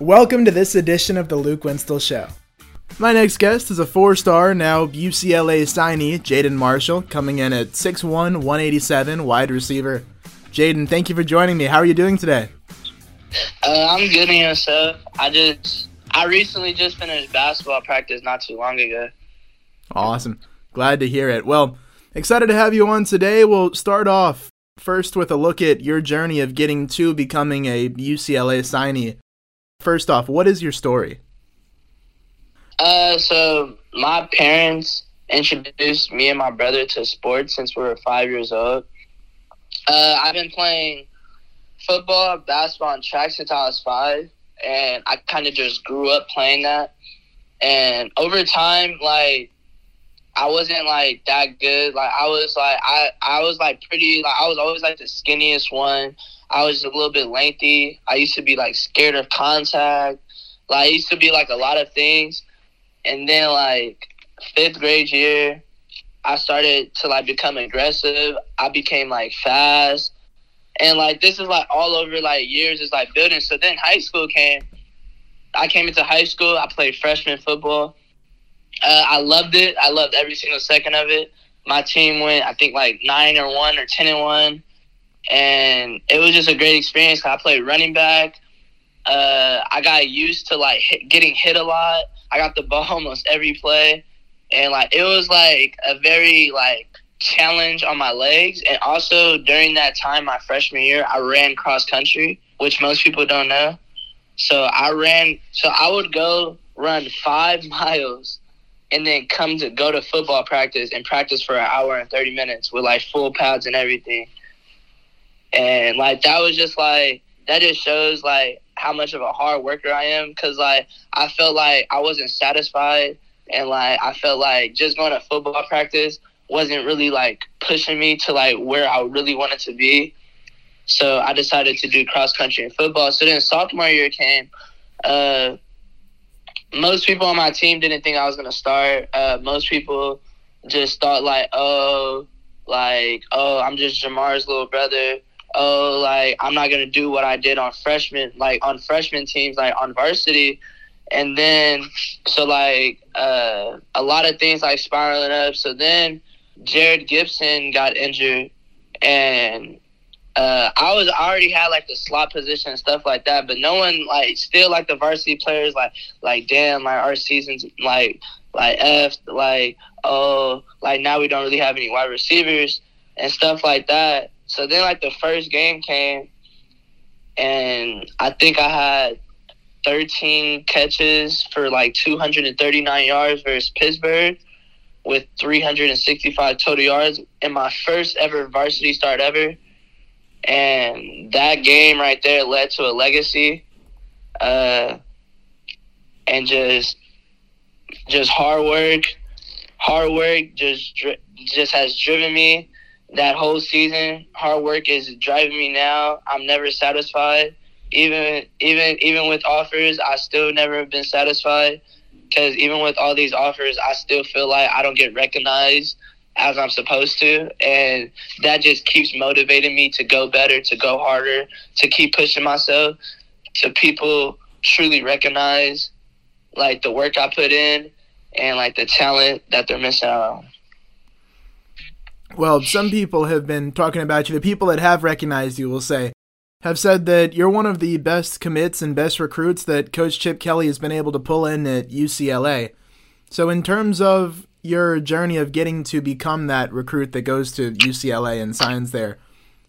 Welcome to this edition of the Luke Winstall Show. My next guest is a four star, now UCLA signee, Jadyn Marshall, coming in at 6'1, 187, wide receiver. Jadyn, thank you for joining me. How are you doing today? Uh, I'm good and yourself. I just, I recently just finished basketball practice not too long ago. Awesome. Glad to hear it. Well, excited to have you on today. We'll start off first with a look at your journey of getting to becoming a UCLA signee. First off, what is your story? Uh, so my parents introduced me and my brother to sports since we were five years old. Uh, I've been playing football, basketball, and track since I was five, and I kind of just grew up playing that. And over time, like I wasn't like that good. Like I was like I I was like pretty. Like I was always like the skinniest one. I was a little bit lengthy. I used to be like scared of contact. Like I used to be like a lot of things. And then like fifth grade year, I started to like become aggressive. I became like fast. And like this is like all over like years is like building. So then high school came. I came into high school. I played freshman football. Uh, I loved it. I loved every single second of it. My team went, I think, like nine or one or ten and one, and it was just a great experience. I played running back. Uh, I got used to like hit, getting hit a lot. I got the ball almost every play, and like it was like a very like challenge on my legs. And also during that time, my freshman year, I ran cross country, which most people don't know. So I ran. So I would go run five miles and then come to go to football practice and practice for an hour and 30 minutes with like full pads and everything. And like that was just like that just shows like how much of a hard worker I am cuz like I felt like I wasn't satisfied and like I felt like just going to football practice wasn't really like pushing me to like where I really wanted to be. So I decided to do cross country and football. So then sophomore year came uh most people on my team didn't think I was gonna start. Uh, most people just thought like, oh, like, oh, I'm just Jamar's little brother. Oh, like I'm not gonna do what I did on freshman, like on freshman teams, like on varsity. And then, so like uh, a lot of things like spiraling up. So then, Jared Gibson got injured, and uh, I was I already had like the slot position and stuff like that, but no one like still like the varsity players like like damn like our seasons like like f like oh like now we don't really have any wide receivers and stuff like that. So then like the first game came, and I think I had 13 catches for like 239 yards versus Pittsburgh with 365 total yards in my first ever varsity start ever. And that game right there led to a legacy, uh, and just just hard work, hard work just just has driven me that whole season. Hard work is driving me now. I'm never satisfied. Even even even with offers, I still never been satisfied. Because even with all these offers, I still feel like I don't get recognized as I'm supposed to. And that just keeps motivating me to go better, to go harder, to keep pushing myself, to people truly recognize like the work I put in and like the talent that they're missing out on. Well, some people have been talking about you. The people that have recognized you will say, have said that you're one of the best commits and best recruits that Coach Chip Kelly has been able to pull in at UCLA. So, in terms of your journey of getting to become that recruit that goes to UCLA and signs there,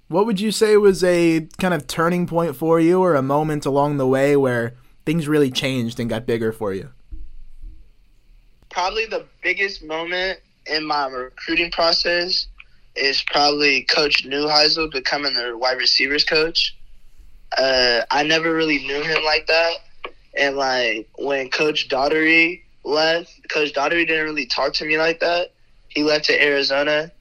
what would you say was a kind of turning point for you or a moment along the way where things really changed and got bigger for you? Probably the biggest moment in my recruiting process is probably Coach Neuheisel becoming the wide receivers coach. Uh, I never really knew him like that. And like when Coach Dougherty left, Coach Dougherty didn't really talk to me like that. He left to Arizona.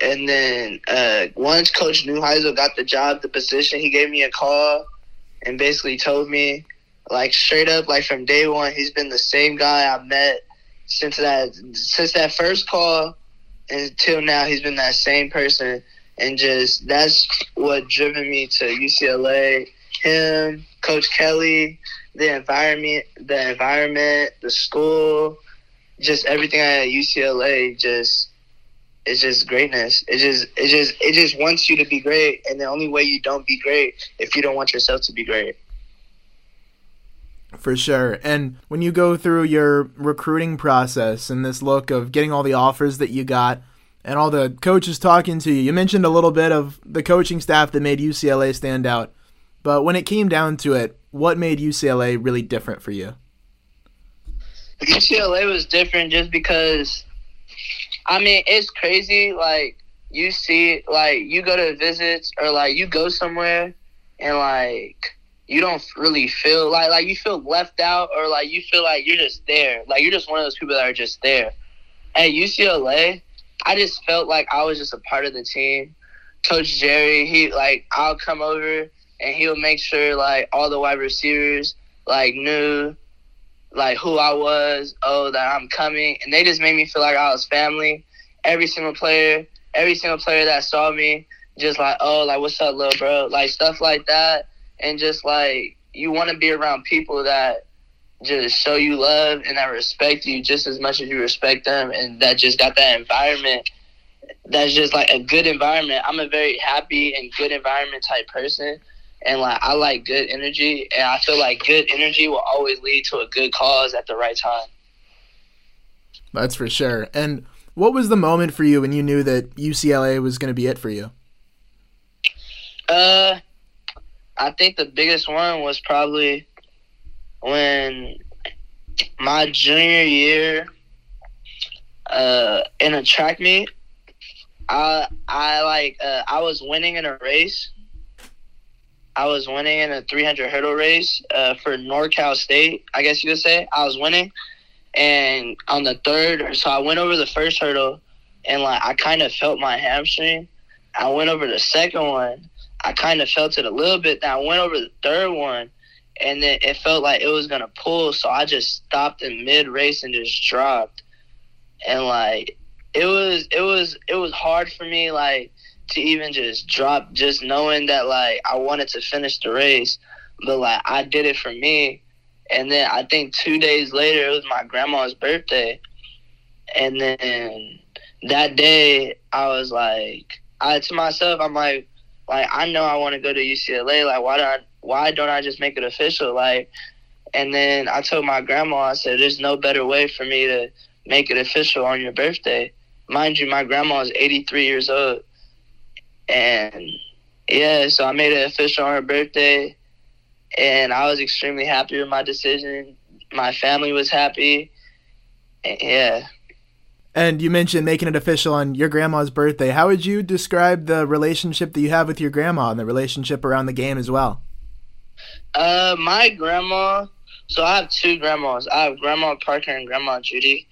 And then uh, once Coach Neuheisel got the job, the position, he gave me a call and basically told me, like straight up, like from day one, he's been the same guy I met since that since that first call until now. He's been that same person, and just that's what driven me to UCLA. Him, Coach Kelly, the environment, the environment, the school, just everything at UCLA just it's just greatness. It just it just it just wants you to be great, and the only way you don't be great if you don't want yourself to be great. For sure. And when you go through your recruiting process and this look of getting all the offers that you got and all the coaches talking to you, you mentioned a little bit of the coaching staff that made UCLA stand out. But when it came down to it, what made UCLA really different for you? UCLA was different just because, I mean, it's crazy. Like, you see, like, you go to visits or, like, you go somewhere and, like, you don't really feel like like you feel left out or like you feel like you're just there. Like you're just one of those people that are just there. At UCLA, I just felt like I was just a part of the team. Coach Jerry, he like I'll come over and he'll make sure like all the wide receivers like knew like who I was, oh that I'm coming, and they just made me feel like I was family. Every single player, every single player that saw me, just like oh like what's up, little bro, like stuff like that and just like you want to be around people that just show you love and that respect you just as much as you respect them and that just got that environment that's just like a good environment. I'm a very happy and good environment type person and like i like good energy and i feel like good energy will always lead to a good cause at the right time. That's for sure. And what was the moment for you when you knew that ucla was going to be it for you? Uh I think the biggest one was probably when my junior year uh, in a track meet. I I like uh, I was winning in a race. I was winning in a 300 hurdle race uh, for NorCal State. I guess you could say I was winning, and on the third, so I went over the first hurdle, and like I kind of felt my hamstring. I went over the second one, I kind of felt it a little bit. Then I went over the third one, and then it felt like it was gonna pull, so I just stopped in mid race and just dropped. And like it was, it was, it was hard for me like to even just drop, just knowing that like I wanted to finish the race, but like I did it for me. And then I think two days later it was my grandma's birthday, and then that day I was like, I to myself, I'm like like I know I want to go to UCLA. Like why don't I, why don't I just make it official? Like, and then I told my grandma, I said, there's no better way for me to make it official on your birthday. Mind you, my grandma is 83 years old, and yeah, so I made it official on her birthday, and I was extremely happy with my decision. My family was happy, and yeah. And you mentioned making it official on your grandma's birthday. How would you describe the relationship that you have with your grandma and the relationship around the game as well? Uh, my grandma. So I have two grandmas. I have Grandma Parker and Grandma Judy.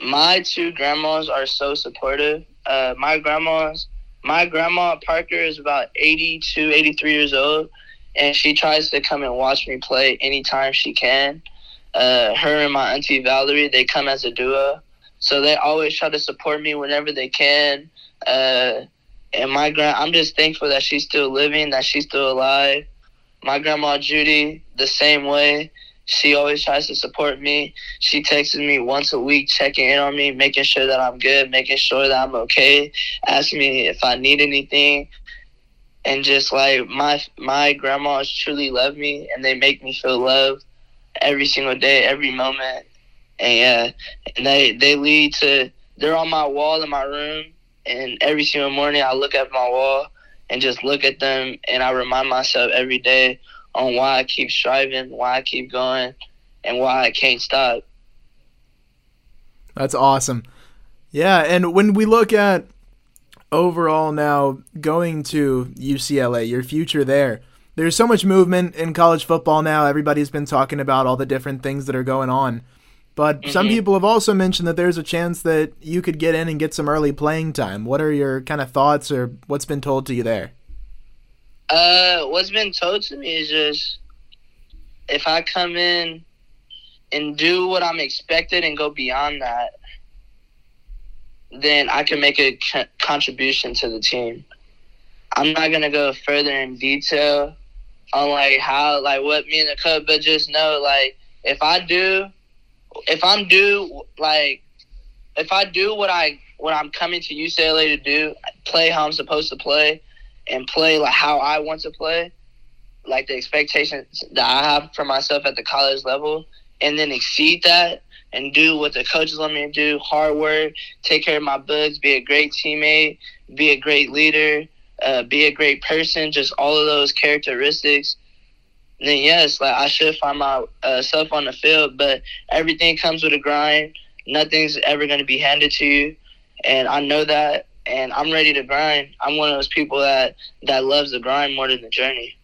My two grandmas are so supportive. Uh, my grandma's my grandma Parker is about 82, 83 years old, and she tries to come and watch me play anytime she can. Uh, her and my auntie Valerie, they come as a duo so they always try to support me whenever they can. Uh, and my grand, I'm just thankful that she's still living, that she's still alive. My grandma Judy, the same way. She always tries to support me. She texts me once a week, checking in on me, making sure that I'm good, making sure that I'm okay, asking me if I need anything. And just like my my grandmas truly love me, and they make me feel loved every single day, every moment and yeah, and they they lead to they're on my wall in my room, and every single morning I look at my wall and just look at them, and I remind myself every day on why I keep striving, why I keep going, and why I can't stop. That's awesome. Yeah, and when we look at overall now going to UCLA, your future there, there's so much movement in college football now. Everybody's been talking about all the different things that are going on. But mm-hmm. some people have also mentioned that there's a chance that you could get in and get some early playing time. What are your kind of thoughts or what's been told to you there? Uh, what's been told to me is just if I come in and do what I'm expected and go beyond that, then I can make a contribution to the team. I'm not gonna go further in detail on like how like what me and the coach, but just know like if I do, if I'm do like if I do what I what I'm coming to UCLA to do, play how I'm supposed to play, and play like how I want to play, like the expectations that I have for myself at the college level, and then exceed that and do what the coaches want me to do, hard work, take care of my books, be a great teammate, be a great leader, uh, be a great person, just all of those characteristics. Then yes, like I should find myself uh, on the field, but everything comes with a grind. Nothing's ever going to be handed to you, and I know that, and I'm ready to grind. I'm one of those people that that loves the grind more than the journey.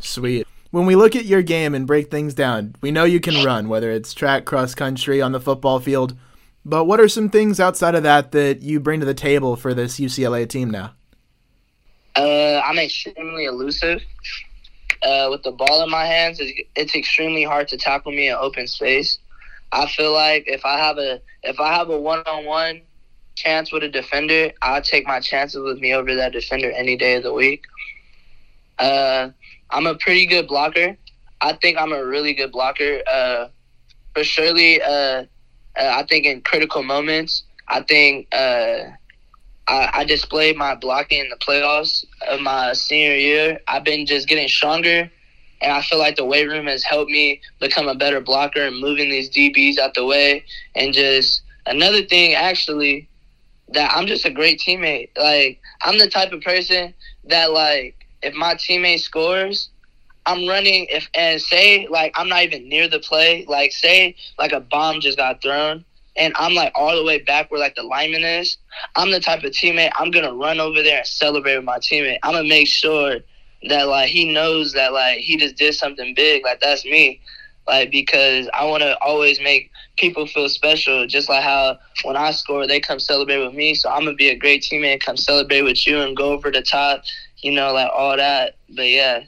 Sweet. When we look at your game and break things down, we know you can run, whether it's track, cross country, on the football field. But what are some things outside of that that you bring to the table for this UCLA team now? Uh, I'm extremely elusive. Uh, with the ball in my hands, it's extremely hard to tackle me in open space. I feel like if I have a if I have a one on one chance with a defender, I'll take my chances with me over that defender any day of the week. Uh, I'm a pretty good blocker. I think I'm a really good blocker. Uh, for surely, uh, uh, I think in critical moments, I think uh, I, I displayed my blocking in the playoffs of my senior year. I've been just getting stronger, and I feel like the weight room has helped me become a better blocker and moving these DBs out the way. And just another thing, actually, that I'm just a great teammate. Like I'm the type of person that like if my teammate scores, I'm running if and say like I'm not even near the play, like say like a bomb just got thrown and I'm like all the way back where like the lineman is, I'm the type of teammate I'm gonna run over there and celebrate with my teammate. I'm gonna make sure that like he knows that like he just did something big, like that's me. Like because I wanna always make people feel special, just like how when I score they come celebrate with me. So I'm gonna be a great teammate, come celebrate with you and go over the top you know, like all that. But yeah.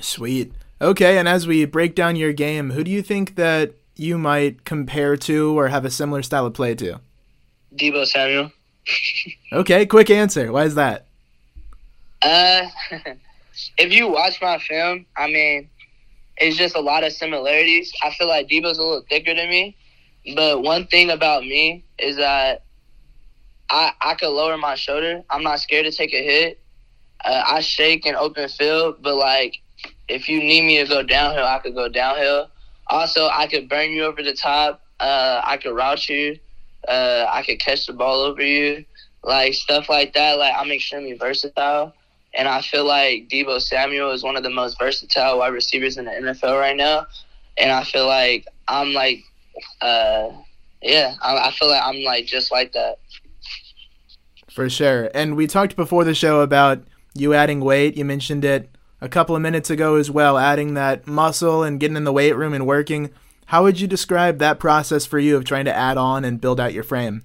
Sweet. Okay, and as we break down your game, who do you think that you might compare to or have a similar style of play to? Deebo Samuel. okay, quick answer. Why is that? Uh, if you watch my film, I mean, it's just a lot of similarities. I feel like Deebo's a little thicker than me, but one thing about me is that I I could lower my shoulder. I'm not scared to take a hit. Uh, I shake in open field, but like if you need me to go downhill, I could go downhill. Also, I could burn you over the top. Uh, I could route you. Uh, I could catch the ball over you, like stuff like that. Like I'm extremely versatile, and I feel like Deebo Samuel is one of the most versatile wide receivers in the NFL right now. And I feel like I'm like, uh, yeah, I, I feel like I'm like just like that. For sure. And we talked before the show about you adding weight. You mentioned it a couple of minutes ago as well, adding that muscle and getting in the weight room and working. How would you describe that process for you of trying to add on and build out your frame?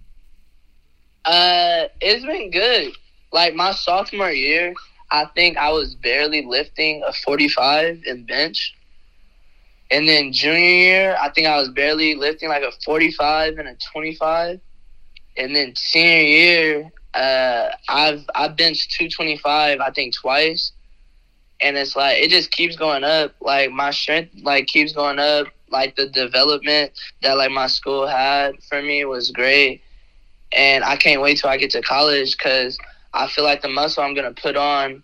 Uh, it's been good. Like my sophomore year, I think I was barely lifting a 45 in bench. And then junior year, I think I was barely lifting like a 45 and a 25. And then senior year, uh, I've I've benched 225 I think twice, and it's like it just keeps going up. Like my strength like keeps going up. Like the development that like my school had for me was great, and I can't wait till I get to college because I feel like the muscle I'm gonna put on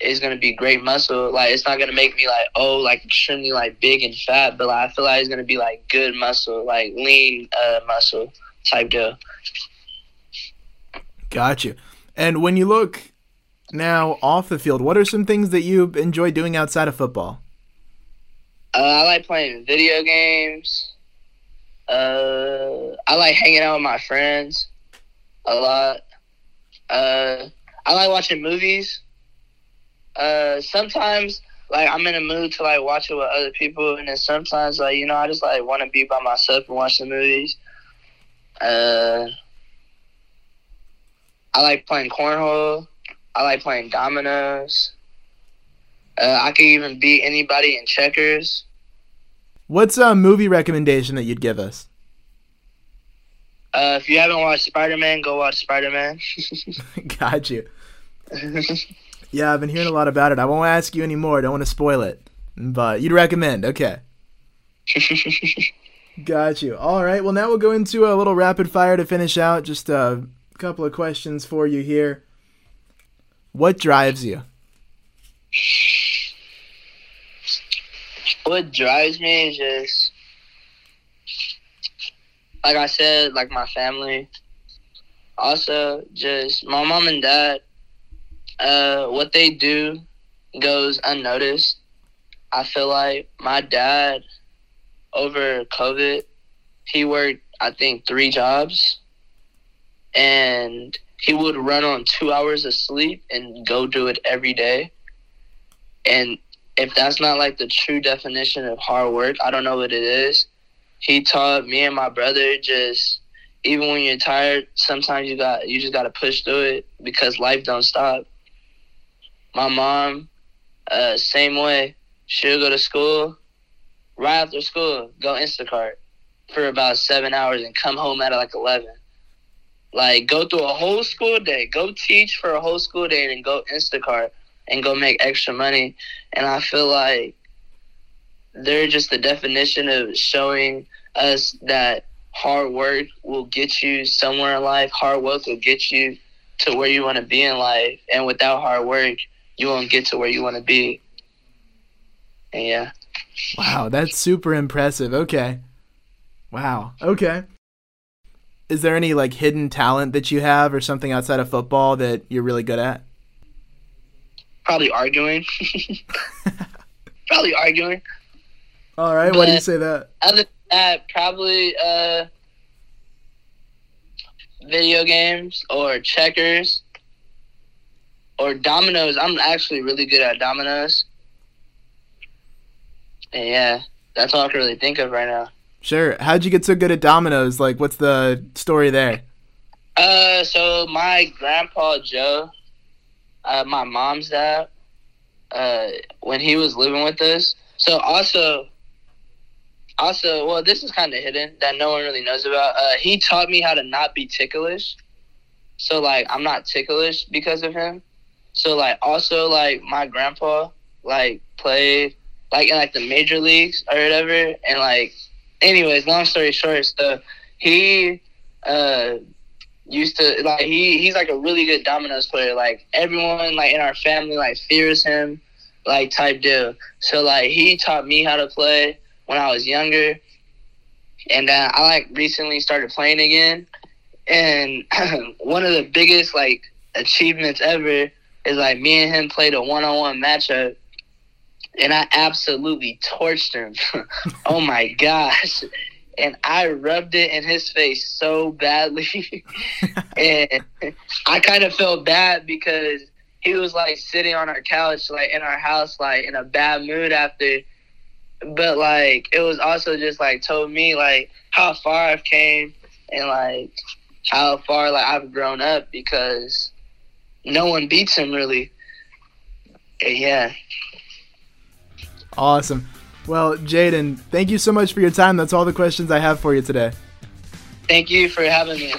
is gonna be great muscle. Like it's not gonna make me like oh like extremely like big and fat, but like I feel like it's gonna be like good muscle, like lean uh, muscle type deal. Got you. And when you look now off the field, what are some things that you enjoy doing outside of football? Uh, I like playing video games. Uh, I like hanging out with my friends a lot. Uh, I like watching movies. Uh, sometimes, like, I'm in a mood to like watch it with other people, and then sometimes, like, you know, I just like want to be by myself and watch the movies. Uh, I like playing cornhole. I like playing dominoes. Uh, I could even beat anybody in checkers. What's a movie recommendation that you'd give us? Uh, if you haven't watched Spider Man, go watch Spider Man. Got you. Yeah, I've been hearing a lot about it. I won't ask you anymore. Don't want to spoil it. But you'd recommend. Okay. Got you. All right. Well, now we'll go into a little rapid fire to finish out. Just a couple of questions for you here. What drives you? What drives me is just, like I said, like my family. Also, just my mom and dad. Uh, what they do goes unnoticed. I feel like my dad over COVID, he worked I think three jobs, and he would run on two hours of sleep and go do it every day. And if that's not like the true definition of hard work, I don't know what it is. He taught me and my brother just even when you're tired, sometimes you got you just got to push through it because life don't stop. My mom, uh, same way. She'll go to school, right after school, go Instacart for about seven hours and come home at like eleven. Like go through a whole school day, go teach for a whole school day, and go Instacart and go make extra money. And I feel like they're just the definition of showing us that hard work will get you somewhere in life. Hard work will get you to where you want to be in life. And without hard work, you won't get to where you want to be. And yeah. Wow, that's super impressive. Okay. Wow. Okay. Is there any like hidden talent that you have or something outside of football that you're really good at? Probably arguing. probably arguing. All right, why do you say that? Other than that, probably uh, video games or checkers or dominoes. I'm actually really good at dominoes. And yeah, that's all I can really think of right now. Sure. How'd you get so good at dominoes? Like, what's the story there? Uh, so my grandpa Joe, uh, my mom's dad, uh, when he was living with us. So also, also, well, this is kind of hidden that no one really knows about. Uh, he taught me how to not be ticklish. So like, I'm not ticklish because of him. So like, also like my grandpa like played like in like the major leagues or whatever, and like, anyways, long story short, so he uh used to like he he's like a really good dominoes player. Like everyone like in our family like fears him, like type deal. So like he taught me how to play when I was younger, and uh, I like recently started playing again. And one of the biggest like achievements ever is like me and him played a one on one matchup, and I absolutely torched him. oh my gosh! and I rubbed it in his face so badly. and I kind of felt bad because he was like sitting on our couch, like in our house, like in a bad mood after. But like it was also just like told me like how far I've came and like how far like I've grown up because no one beats him really. Yeah. Awesome. Well, Jadyn, thank you so much for your time. That's all the questions I have for you today. Thank you for having me.